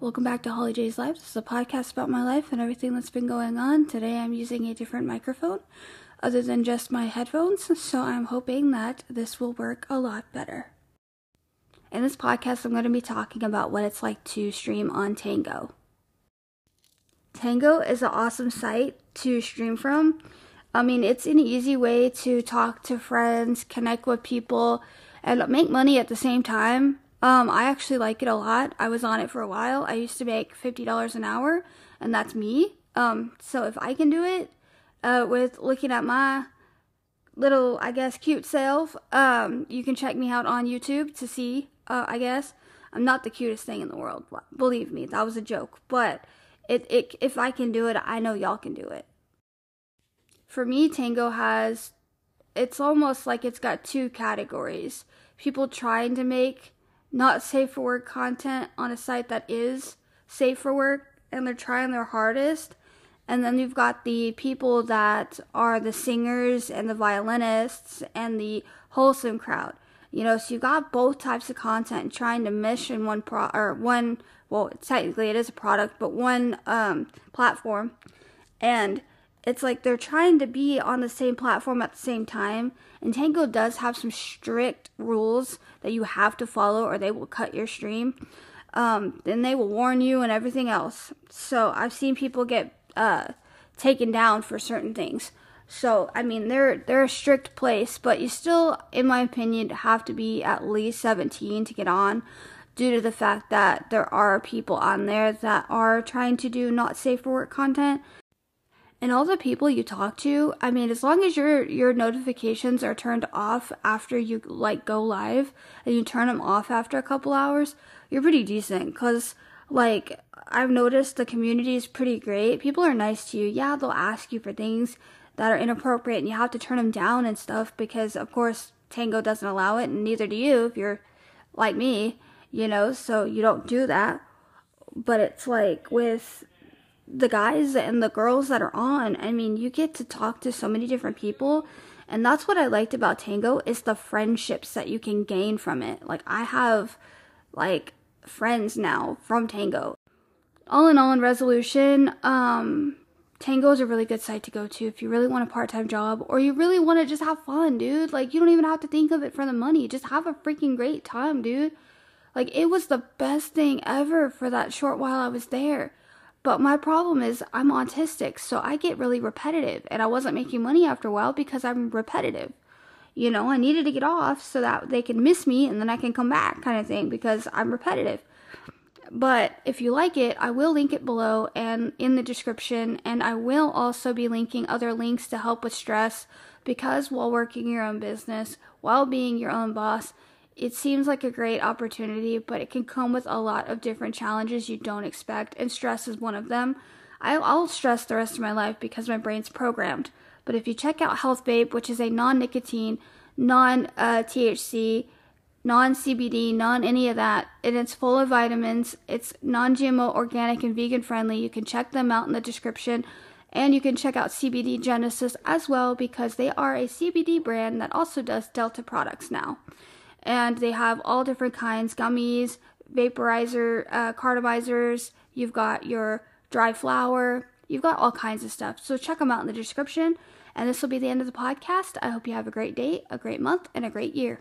Welcome back to Holly J's Life. This is a podcast about my life and everything that's been going on. Today I'm using a different microphone other than just my headphones, so I'm hoping that this will work a lot better. In this podcast, I'm going to be talking about what it's like to stream on Tango. Tango is an awesome site to stream from. I mean, it's an easy way to talk to friends, connect with people, and make money at the same time. Um, I actually like it a lot. I was on it for a while. I used to make $50 an hour, and that's me. Um, so if I can do it uh, with looking at my little, I guess, cute self, um, you can check me out on YouTube to see, uh, I guess. I'm not the cutest thing in the world. Believe me, that was a joke. But it, it, if I can do it, I know y'all can do it. For me, Tango has, it's almost like it's got two categories. People trying to make not safe for work content on a site that is safe for work and they're trying their hardest. And then you've got the people that are the singers and the violinists and the wholesome crowd. You know, so you've got both types of content trying to mesh in one pro or one well, technically it is a product, but one um, platform. And it's like they're trying to be on the same platform at the same time. And Tango does have some strict rules that you have to follow, or they will cut your stream. Um, and they will warn you and everything else. So I've seen people get uh, taken down for certain things. So I mean, they're they're a strict place, but you still, in my opinion, have to be at least 17 to get on, due to the fact that there are people on there that are trying to do not safe for work content and all the people you talk to, I mean, as long as your your notifications are turned off after you like go live and you turn them off after a couple hours, you're pretty decent cuz like I've noticed the community is pretty great. People are nice to you. Yeah, they'll ask you for things that are inappropriate and you have to turn them down and stuff because of course Tango doesn't allow it and neither do you if you're like me, you know, so you don't do that. But it's like with the guys and the girls that are on. I mean, you get to talk to so many different people. And that's what I liked about Tango is the friendships that you can gain from it. Like I have like friends now from Tango. All in all in resolution, um Tango is a really good site to go to if you really want a part-time job or you really want to just have fun, dude. Like you don't even have to think of it for the money. Just have a freaking great time, dude. Like it was the best thing ever for that short while I was there. But my problem is I'm autistic, so I get really repetitive, and I wasn't making money after a while because I'm repetitive. You know, I needed to get off so that they can miss me and then I can come back, kind of thing, because I'm repetitive. But if you like it, I will link it below and in the description, and I will also be linking other links to help with stress because while working your own business, while being your own boss, it seems like a great opportunity, but it can come with a lot of different challenges you don't expect, and stress is one of them. I'll stress the rest of my life because my brain's programmed. But if you check out Health Vape, which is a non uh, nicotine, non THC, non CBD, non any of that, and it's full of vitamins, it's non GMO, organic, and vegan friendly. You can check them out in the description. And you can check out CBD Genesis as well because they are a CBD brand that also does Delta products now and they have all different kinds gummies, vaporizer, uh, cartomizers. You've got your dry flower. You've got all kinds of stuff. So check them out in the description. And this will be the end of the podcast. I hope you have a great day, a great month, and a great year.